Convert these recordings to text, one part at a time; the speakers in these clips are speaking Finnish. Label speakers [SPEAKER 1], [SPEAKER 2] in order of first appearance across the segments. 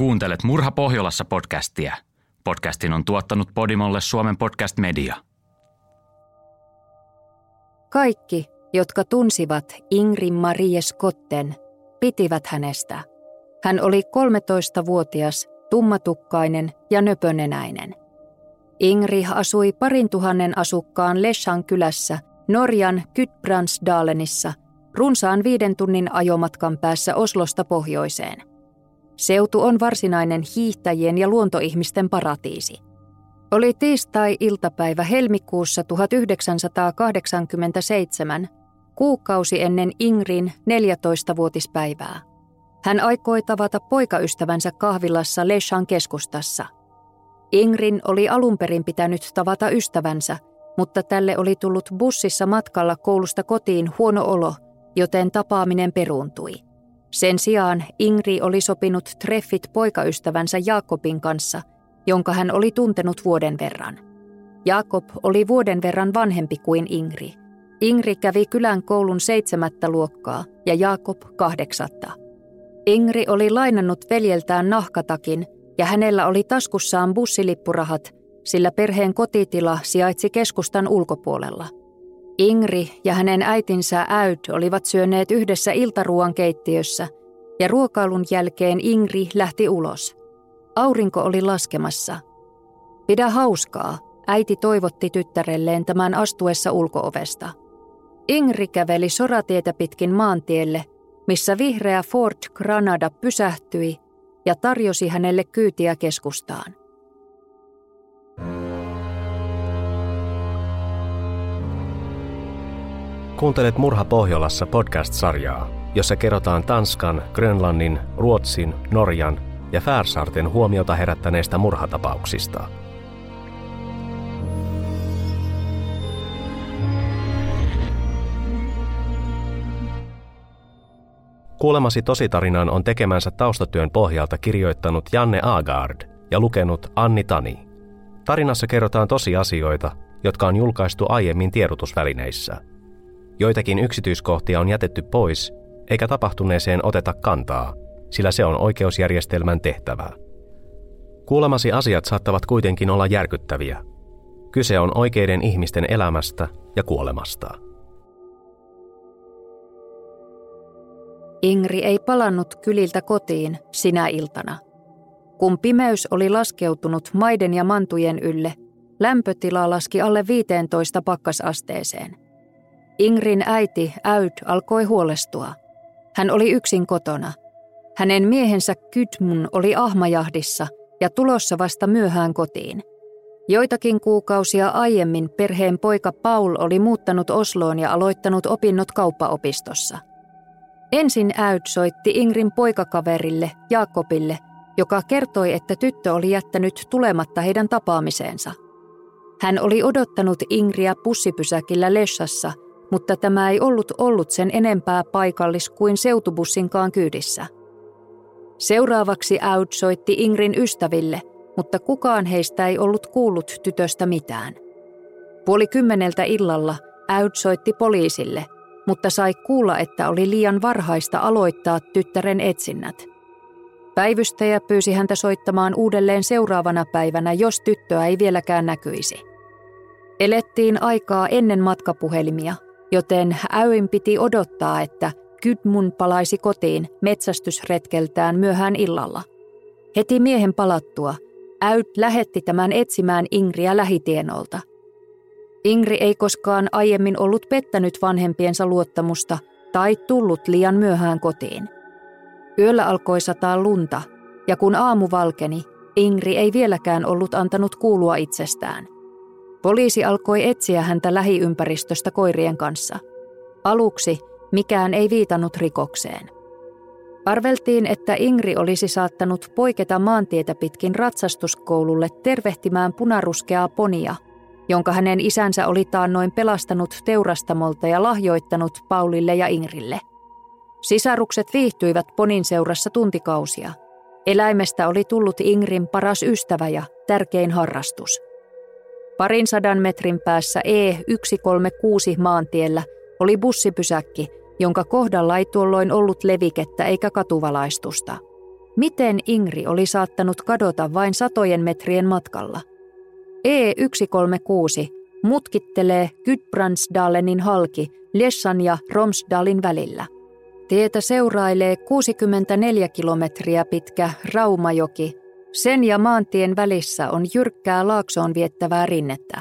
[SPEAKER 1] Kuuntelet Murha Pohjolassa podcastia. Podcastin on tuottanut Podimolle Suomen podcast media.
[SPEAKER 2] Kaikki, jotka tunsivat Ingrid Marie Skotten, pitivät hänestä. Hän oli 13-vuotias, tummatukkainen ja nöpönenäinen. Ingri asui parin tuhannen asukkaan Leschan kylässä Norjan Kytbransdalenissa, runsaan viiden tunnin ajomatkan päässä Oslosta pohjoiseen. Seutu on varsinainen hiihtäjien ja luontoihmisten paratiisi. Oli tiistai-iltapäivä helmikuussa 1987, kuukausi ennen Ingrin 14-vuotispäivää. Hän aikoi tavata poikaystävänsä kahvilassa Leshan keskustassa. Ingrin oli alun perin pitänyt tavata ystävänsä, mutta tälle oli tullut bussissa matkalla koulusta kotiin huono olo, joten tapaaminen peruuntui. Sen sijaan Ingri oli sopinut treffit poikaystävänsä Jaakobin kanssa, jonka hän oli tuntenut vuoden verran. Jaakob oli vuoden verran vanhempi kuin Ingri. Ingri kävi kylän koulun seitsemättä luokkaa ja Jaakob kahdeksatta. Ingri oli lainannut veljeltään nahkatakin ja hänellä oli taskussaan bussilippurahat, sillä perheen kotitila sijaitsi keskustan ulkopuolella. Ingri ja hänen äitinsä Äyd olivat syöneet yhdessä iltaruuan keittiössä ja ruokailun jälkeen Ingri lähti ulos. Aurinko oli laskemassa. Pidä hauskaa, äiti toivotti tyttärelleen tämän astuessa ulkoovesta. Ingri käveli soratietä pitkin maantielle missä vihreä Ford Granada pysähtyi ja tarjosi hänelle kyytiä keskustaan.
[SPEAKER 3] Kuuntelet Murha Pohjolassa podcast-sarjaa, jossa kerrotaan Tanskan, Grönlannin, Ruotsin, Norjan ja Färsaarten huomiota herättäneistä murhatapauksista – Kuulemasi tositarinan on tekemänsä taustatyön pohjalta kirjoittanut Janne Agard ja lukenut Anni Tani. Tarinassa kerrotaan tosiasioita, jotka on julkaistu aiemmin tiedotusvälineissä. Joitakin yksityiskohtia on jätetty pois, eikä tapahtuneeseen oteta kantaa, sillä se on oikeusjärjestelmän tehtävä. Kuulemasi asiat saattavat kuitenkin olla järkyttäviä. Kyse on oikeiden ihmisten elämästä ja kuolemasta.
[SPEAKER 2] Ingri ei palannut kyliltä kotiin sinä iltana. Kun pimeys oli laskeutunut maiden ja mantujen ylle, lämpötila laski alle 15 pakkasasteeseen. Ingrin äiti Äyd alkoi huolestua. Hän oli yksin kotona. Hänen miehensä Kydmun oli ahmajahdissa ja tulossa vasta myöhään kotiin. Joitakin kuukausia aiemmin perheen poika Paul oli muuttanut Osloon ja aloittanut opinnot kauppaopistossa – Ensin Äyd soitti Ingrin poikakaverille, Jaakobille, joka kertoi, että tyttö oli jättänyt tulematta heidän tapaamiseensa. Hän oli odottanut Ingriä pussipysäkillä Lessassa, mutta tämä ei ollut ollut sen enempää paikallis kuin seutubussinkaan kyydissä. Seuraavaksi Äyd soitti Ingrin ystäville, mutta kukaan heistä ei ollut kuullut tytöstä mitään. Puoli kymmeneltä illalla Äyd soitti poliisille – mutta sai kuulla, että oli liian varhaista aloittaa tyttären etsinnät. Päivystäjä pyysi häntä soittamaan uudelleen seuraavana päivänä, jos tyttöä ei vieläkään näkyisi. Elettiin aikaa ennen matkapuhelimia, joten Äyn piti odottaa, että Kydmun palaisi kotiin metsästysretkeltään myöhään illalla. Heti miehen palattua, Äyt lähetti tämän etsimään Ingriä lähitienolta. Ingri ei koskaan aiemmin ollut pettänyt vanhempiensa luottamusta tai tullut liian myöhään kotiin. Yöllä alkoi sataa lunta, ja kun aamu valkeni, Ingri ei vieläkään ollut antanut kuulua itsestään. Poliisi alkoi etsiä häntä lähiympäristöstä koirien kanssa. Aluksi mikään ei viitannut rikokseen. Arveltiin, että Ingri olisi saattanut poiketa maantietä pitkin ratsastuskoululle tervehtimään punaruskeaa ponia, jonka hänen isänsä oli taannoin pelastanut teurastamolta ja lahjoittanut Paulille ja Ingrille. Sisarukset viihtyivät ponin seurassa tuntikausia. Eläimestä oli tullut Ingrin paras ystävä ja tärkein harrastus. Parin sadan metrin päässä E136 maantiellä oli bussipysäkki – jonka kohdalla ei tuolloin ollut levikettä eikä katuvalaistusta. Miten Ingri oli saattanut kadota vain satojen metrien matkalla? E136 mutkittelee Gudbrandsdalenin halki Lessan ja Romsdalin välillä. Tietä seurailee 64 kilometriä pitkä Raumajoki. Sen ja maantien välissä on jyrkkää laaksoon viettävää rinnettä.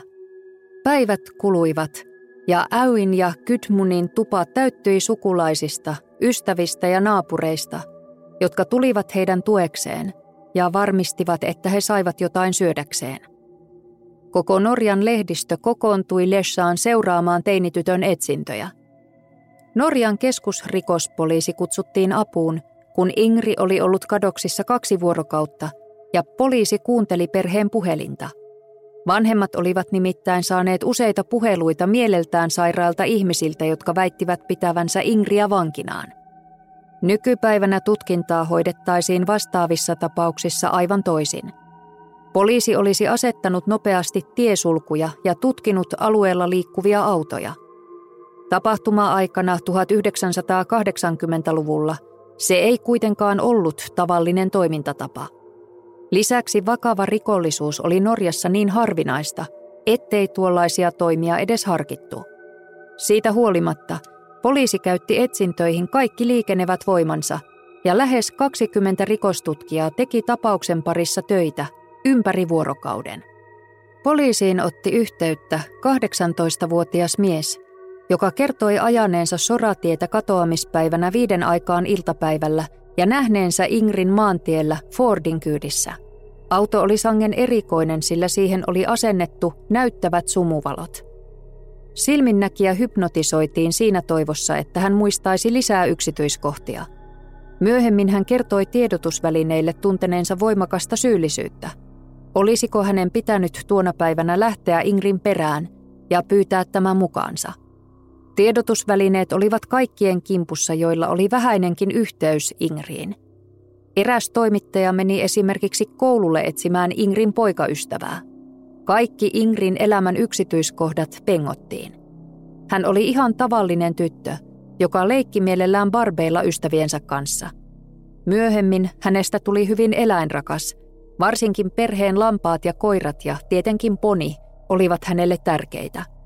[SPEAKER 2] Päivät kuluivat – ja Äyin ja Kytmunin tupa täyttyi sukulaisista, ystävistä ja naapureista, jotka tulivat heidän tuekseen ja varmistivat, että he saivat jotain syödäkseen. Koko Norjan lehdistö kokoontui Lessaan seuraamaan teinitytön etsintöjä. Norjan keskusrikospoliisi kutsuttiin apuun, kun Ingri oli ollut kadoksissa kaksi vuorokautta ja poliisi kuunteli perheen puhelinta – Vanhemmat olivat nimittäin saaneet useita puheluita mieleltään sairailta ihmisiltä, jotka väittivät pitävänsä Ingriä vankinaan. Nykypäivänä tutkintaa hoidettaisiin vastaavissa tapauksissa aivan toisin. Poliisi olisi asettanut nopeasti tiesulkuja ja tutkinut alueella liikkuvia autoja. Tapahtuma-aikana 1980-luvulla se ei kuitenkaan ollut tavallinen toimintatapa – Lisäksi vakava rikollisuus oli Norjassa niin harvinaista, ettei tuollaisia toimia edes harkittu. Siitä huolimatta poliisi käytti etsintöihin kaikki liikenevät voimansa ja lähes 20 rikostutkijaa teki tapauksen parissa töitä ympäri vuorokauden. Poliisiin otti yhteyttä 18-vuotias mies, joka kertoi ajaneensa soratietä katoamispäivänä viiden aikaan iltapäivällä – ja nähneensä Ingrin maantiellä Fordin kyydissä. Auto oli sangen erikoinen, sillä siihen oli asennettu näyttävät sumuvalot. Silminnäkijä hypnotisoitiin siinä toivossa, että hän muistaisi lisää yksityiskohtia. Myöhemmin hän kertoi tiedotusvälineille tunteneensa voimakasta syyllisyyttä. Olisiko hänen pitänyt tuona päivänä lähteä Ingrin perään ja pyytää tämän mukaansa – Tiedotusvälineet olivat kaikkien kimpussa, joilla oli vähäinenkin yhteys Ingriin. Eräs toimittaja meni esimerkiksi koululle etsimään Ingrin poikaystävää. Kaikki Ingrin elämän yksityiskohdat pengottiin. Hän oli ihan tavallinen tyttö, joka leikki mielellään barbeilla ystäviensä kanssa. Myöhemmin hänestä tuli hyvin eläinrakas. Varsinkin perheen lampaat ja koirat ja tietenkin poni olivat hänelle tärkeitä –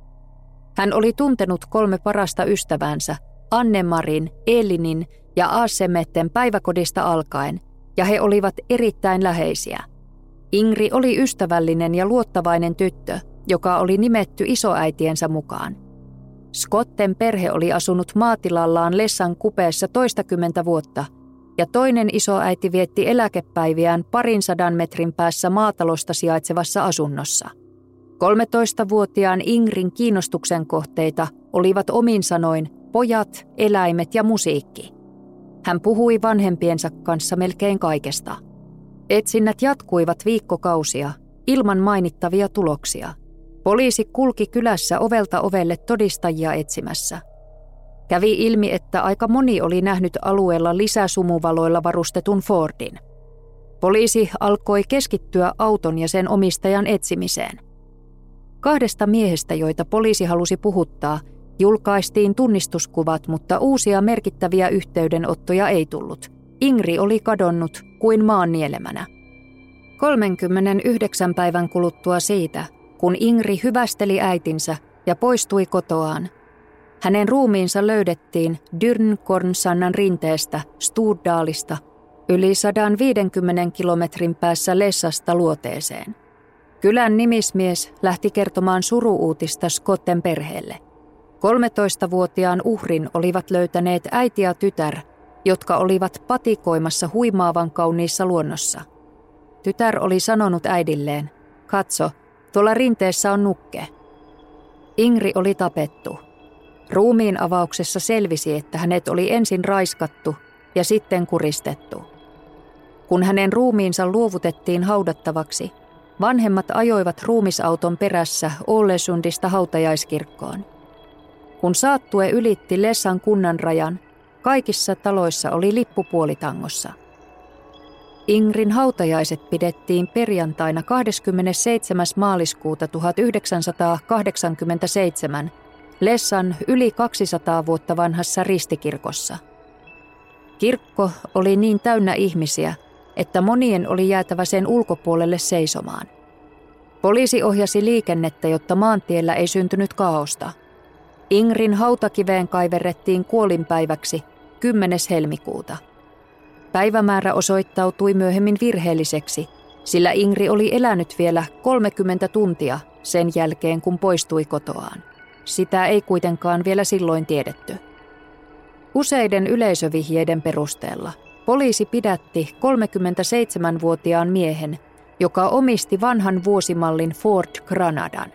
[SPEAKER 2] hän oli tuntenut kolme parasta ystäväänsä, Annemarin, Elinin ja Aasemetten päiväkodista alkaen, ja he olivat erittäin läheisiä. Ingri oli ystävällinen ja luottavainen tyttö, joka oli nimetty isoäitiensä mukaan. Skotten perhe oli asunut maatilallaan Lessan kupeessa toistakymmentä vuotta, ja toinen isoäiti vietti eläkepäiviään parin sadan metrin päässä maatalosta sijaitsevassa asunnossa – 13-vuotiaan Ingrin kiinnostuksen kohteita olivat omin sanoin pojat, eläimet ja musiikki. Hän puhui vanhempiensa kanssa melkein kaikesta. Etsinnät jatkuivat viikkokausia, ilman mainittavia tuloksia. Poliisi kulki kylässä ovelta ovelle todistajia etsimässä. Kävi ilmi, että aika moni oli nähnyt alueella lisäsumuvaloilla varustetun Fordin. Poliisi alkoi keskittyä auton ja sen omistajan etsimiseen – Kahdesta miehestä, joita poliisi halusi puhuttaa, julkaistiin tunnistuskuvat, mutta uusia merkittäviä yhteydenottoja ei tullut. Ingri oli kadonnut kuin maan nielemänä. 39 päivän kuluttua siitä, kun Ingri hyvästeli äitinsä ja poistui kotoaan, hänen ruumiinsa löydettiin Dyrnkornsannan rinteestä Sturdaalista yli 150 kilometrin päässä Lessasta luoteeseen. Kylän nimismies lähti kertomaan suruuutista Skotten perheelle. 13-vuotiaan uhrin olivat löytäneet äiti ja tytär, jotka olivat patikoimassa huimaavan kauniissa luonnossa. Tytär oli sanonut äidilleen, katso, tuolla rinteessä on nukke. Ingri oli tapettu. Ruumiin avauksessa selvisi, että hänet oli ensin raiskattu ja sitten kuristettu. Kun hänen ruumiinsa luovutettiin haudattavaksi, vanhemmat ajoivat ruumisauton perässä Ollesundista hautajaiskirkkoon. Kun saattue ylitti Lessan kunnan rajan, kaikissa taloissa oli lippu puolitangossa. Ingrin hautajaiset pidettiin perjantaina 27. maaliskuuta 1987 Lessan yli 200 vuotta vanhassa ristikirkossa. Kirkko oli niin täynnä ihmisiä, että monien oli jäätävä sen ulkopuolelle seisomaan. Poliisi ohjasi liikennettä, jotta maantiellä ei syntynyt kaaosta. Ingrin hautakiveen kaiverrettiin kuolinpäiväksi 10. helmikuuta. Päivämäärä osoittautui myöhemmin virheelliseksi, sillä Ingri oli elänyt vielä 30 tuntia sen jälkeen, kun poistui kotoaan. Sitä ei kuitenkaan vielä silloin tiedetty. Useiden yleisövihjeiden perusteella poliisi pidätti 37-vuotiaan miehen, joka omisti vanhan vuosimallin Ford Granadan.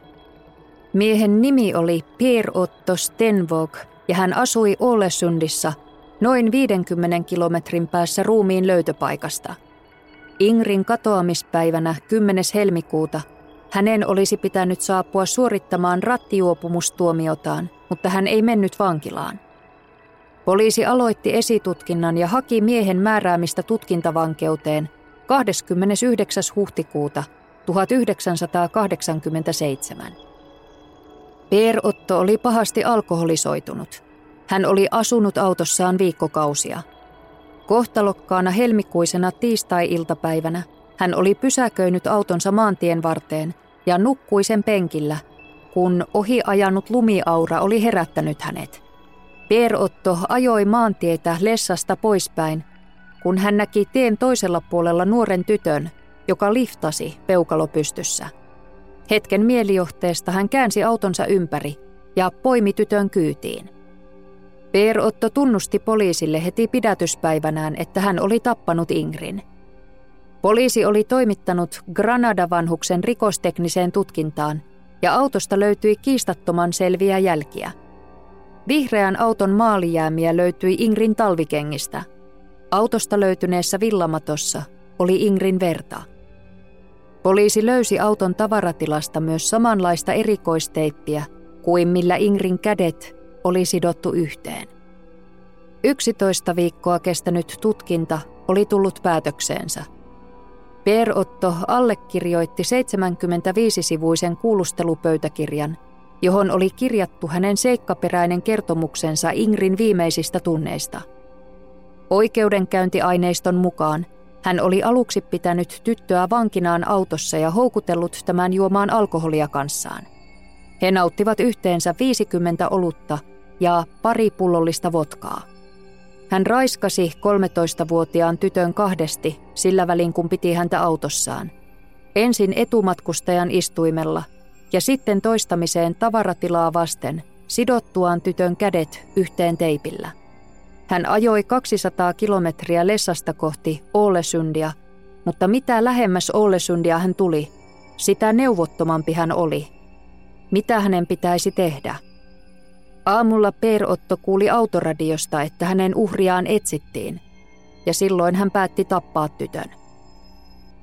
[SPEAKER 2] Miehen nimi oli Pierre Otto Stenvog ja hän asui Ålesundissa noin 50 kilometrin päässä ruumiin löytöpaikasta. Ingrin katoamispäivänä 10. helmikuuta hänen olisi pitänyt saapua suorittamaan rattijuopumustuomiotaan, mutta hän ei mennyt vankilaan. Poliisi aloitti esitutkinnan ja haki miehen määräämistä tutkintavankeuteen 29. huhtikuuta 1987. Per Otto oli pahasti alkoholisoitunut. Hän oli asunut autossaan viikkokausia. Kohtalokkaana helmikuisena tiistai-iltapäivänä hän oli pysäköinyt autonsa maantien varteen ja nukkui sen penkillä, kun ohi ajanut lumiaura oli herättänyt hänet. Otto ajoi maantietä Lessasta poispäin, kun hän näki tien toisella puolella nuoren tytön, joka liftasi peukalopystyssä. Hetken mielijohteesta hän käänsi autonsa ympäri ja poimi tytön kyytiin. Otto tunnusti poliisille heti pidätyspäivänään, että hän oli tappanut Ingrin. Poliisi oli toimittanut Granada-vanhuksen rikostekniseen tutkintaan ja autosta löytyi kiistattoman selviä jälkiä. Vihreän auton maalijäämiä löytyi Ingrin talvikengistä. Autosta löytyneessä villamatossa oli Ingrin verta. Poliisi löysi auton tavaratilasta myös samanlaista erikoisteippiä kuin millä Ingrin kädet oli sidottu yhteen. 11 viikkoa kestänyt tutkinta oli tullut päätökseensä – Per Otto allekirjoitti 75-sivuisen kuulustelupöytäkirjan, johon oli kirjattu hänen seikkaperäinen kertomuksensa Ingrin viimeisistä tunneista. Oikeudenkäyntiaineiston mukaan hän oli aluksi pitänyt tyttöä vankinaan autossa ja houkutellut tämän juomaan alkoholia kanssaan. He nauttivat yhteensä 50 olutta ja pari pullollista votkaa. Hän raiskasi 13-vuotiaan tytön kahdesti sillä välin kun piti häntä autossaan. Ensin etumatkustajan istuimella ja sitten toistamiseen tavaratilaa vasten sidottuaan tytön kädet yhteen teipillä. Hän ajoi 200 kilometriä Lessasta kohti Ålesundia, mutta mitä lähemmäs Ålesundia hän tuli, sitä neuvottomampi hän oli. Mitä hänen pitäisi tehdä – Aamulla Per-Otto kuuli autoradiosta, että hänen uhriaan etsittiin, ja silloin hän päätti tappaa tytön.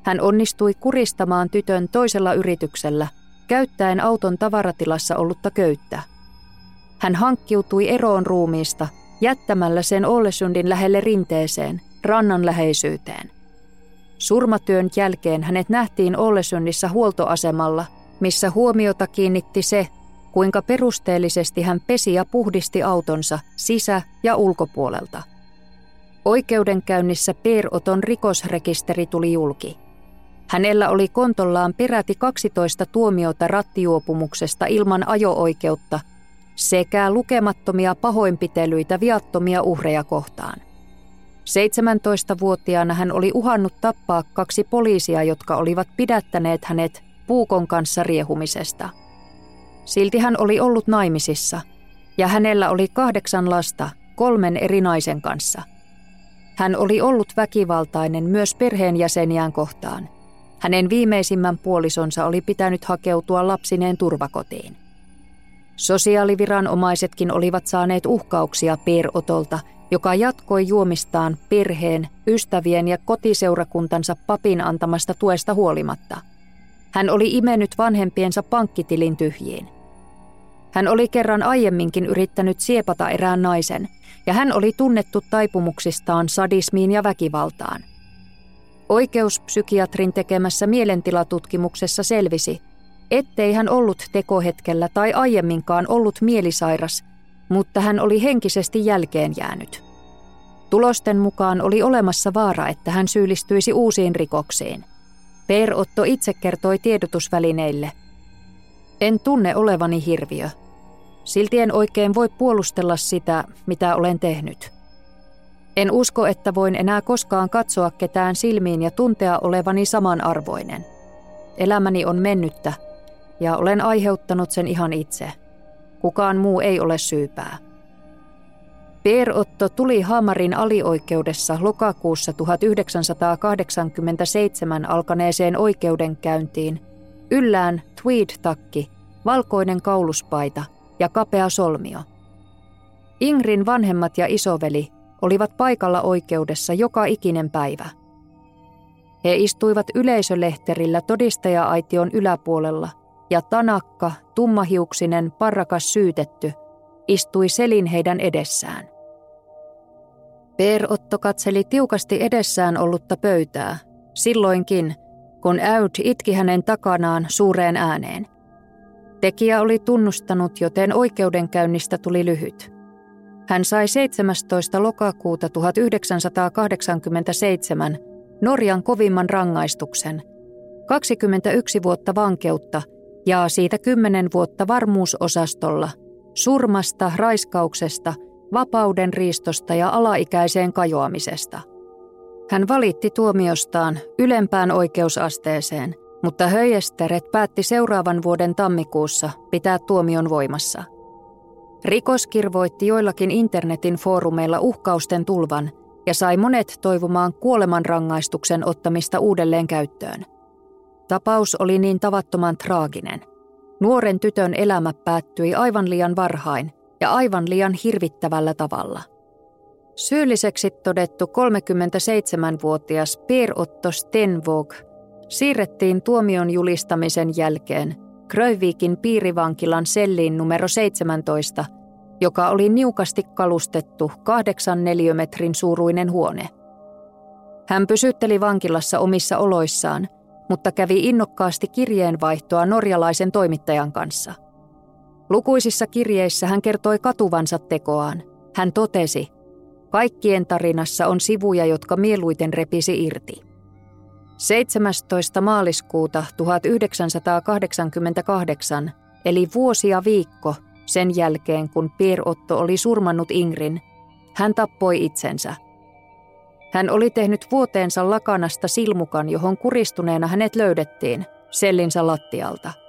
[SPEAKER 2] Hän onnistui kuristamaan tytön toisella yrityksellä, käyttäen auton tavaratilassa ollutta köyttä. Hän hankkiutui eroon ruumiista, jättämällä sen Ollesundin lähelle rinteeseen, rannan läheisyyteen. Surmatyön jälkeen hänet nähtiin Ollesundissa huoltoasemalla, missä huomiota kiinnitti se, kuinka perusteellisesti hän pesi ja puhdisti autonsa sisä- ja ulkopuolelta. Oikeudenkäynnissä Oton rikosrekisteri tuli julki. Hänellä oli kontollaan peräti 12 tuomiota rattijuopumuksesta ilman ajo-oikeutta sekä lukemattomia pahoinpitelyitä viattomia uhreja kohtaan. 17-vuotiaana hän oli uhannut tappaa kaksi poliisia, jotka olivat pidättäneet hänet puukon kanssa riehumisesta – Silti hän oli ollut naimisissa ja hänellä oli kahdeksan lasta kolmen eri naisen kanssa. Hän oli ollut väkivaltainen myös perheenjäseniään kohtaan. Hänen viimeisimmän puolisonsa oli pitänyt hakeutua lapsineen turvakotiin. Sosiaaliviranomaisetkin olivat saaneet uhkauksia Per Otolta, joka jatkoi juomistaan perheen, ystävien ja kotiseurakuntansa papin antamasta tuesta huolimatta. Hän oli imennyt vanhempiensa pankkitilin tyhjiin. Hän oli kerran aiemminkin yrittänyt siepata erään naisen, ja hän oli tunnettu taipumuksistaan sadismiin ja väkivaltaan. Oikeuspsykiatrin tekemässä mielentilatutkimuksessa selvisi, ettei hän ollut tekohetkellä tai aiemminkaan ollut mielisairas, mutta hän oli henkisesti jälkeen jäänyt. Tulosten mukaan oli olemassa vaara, että hän syyllistyisi uusiin rikoksiin. Per Otto itse kertoi tiedotusvälineille. En tunne olevani hirviö. Silti en oikein voi puolustella sitä, mitä olen tehnyt. En usko, että voin enää koskaan katsoa ketään silmiin ja tuntea olevani samanarvoinen. Elämäni on mennyttä ja olen aiheuttanut sen ihan itse. Kukaan muu ei ole syypää. Otto tuli Hamarin alioikeudessa lokakuussa 1987 alkaneeseen oikeudenkäyntiin. Yllään tweed-takki, valkoinen kauluspaita ja kapea solmio. Ingrin vanhemmat ja isoveli olivat paikalla oikeudessa joka ikinen päivä. He istuivat yleisölehterillä todistaja-aition yläpuolella ja Tanakka, tummahiuksinen, parrakas syytetty, istui selin heidän edessään. Per Otto katseli tiukasti edessään ollutta pöytää, silloinkin, kun Aud itki hänen takanaan suureen ääneen. Tekijä oli tunnustanut, joten oikeudenkäynnistä tuli lyhyt. Hän sai 17. lokakuuta 1987 Norjan kovimman rangaistuksen, 21 vuotta vankeutta ja siitä 10 vuotta varmuusosastolla, surmasta, raiskauksesta – vapauden riistosta ja alaikäiseen kajoamisesta. Hän valitti tuomiostaan ylempään oikeusasteeseen, mutta Höjesteret päätti seuraavan vuoden tammikuussa pitää tuomion voimassa. Rikos kirvoitti joillakin internetin foorumeilla uhkausten tulvan ja sai monet toivomaan kuolemanrangaistuksen ottamista uudelleen käyttöön. Tapaus oli niin tavattoman traaginen. Nuoren tytön elämä päättyi aivan liian varhain ja aivan liian hirvittävällä tavalla. Syylliseksi todettu 37-vuotias Pierre Otto Stenvog siirrettiin tuomion julistamisen jälkeen Kröyviikin piirivankilan selliin numero 17, joka oli niukasti kalustettu kahdeksan neliömetrin suuruinen huone. Hän pysytteli vankilassa omissa oloissaan, mutta kävi innokkaasti kirjeenvaihtoa norjalaisen toimittajan kanssa – Lukuisissa kirjeissä hän kertoi katuvansa tekoaan. Hän totesi, kaikkien tarinassa on sivuja, jotka mieluiten repisi irti. 17. maaliskuuta 1988, eli vuosi ja viikko sen jälkeen, kun Pierre Otto oli surmannut Ingrin, hän tappoi itsensä. Hän oli tehnyt vuoteensa lakanasta silmukan, johon kuristuneena hänet löydettiin, sellinsä lattialta –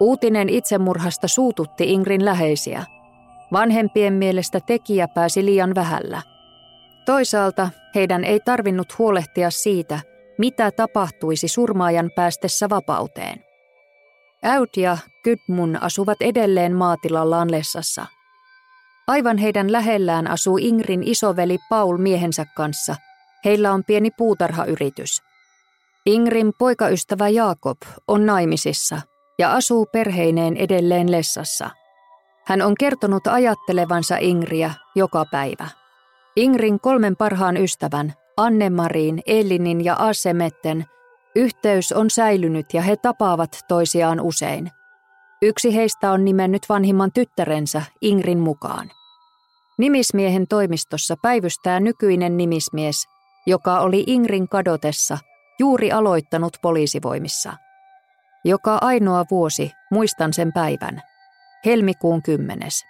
[SPEAKER 2] Uutinen itsemurhasta suututti Ingrin läheisiä. Vanhempien mielestä tekijä pääsi liian vähällä. Toisaalta heidän ei tarvinnut huolehtia siitä, mitä tapahtuisi surmaajan päästessä vapauteen. Äyt ja Gudmun asuvat edelleen maatilallaan Lessassa. Aivan heidän lähellään asuu Ingrin isoveli Paul miehensä kanssa. Heillä on pieni puutarhayritys. Ingrin poikaystävä Jaakob on naimisissa – ja asuu perheineen edelleen Lessassa. Hän on kertonut ajattelevansa Ingriä joka päivä. Ingrin kolmen parhaan ystävän, Anne-Mariin, Ellinin ja Asemetten, yhteys on säilynyt ja he tapaavat toisiaan usein. Yksi heistä on nimennyt vanhimman tyttärensä Ingrin mukaan. Nimismiehen toimistossa päivystää nykyinen nimismies, joka oli Ingrin kadotessa juuri aloittanut poliisivoimissa – joka ainoa vuosi muistan sen päivän. Helmikuun kymmenes.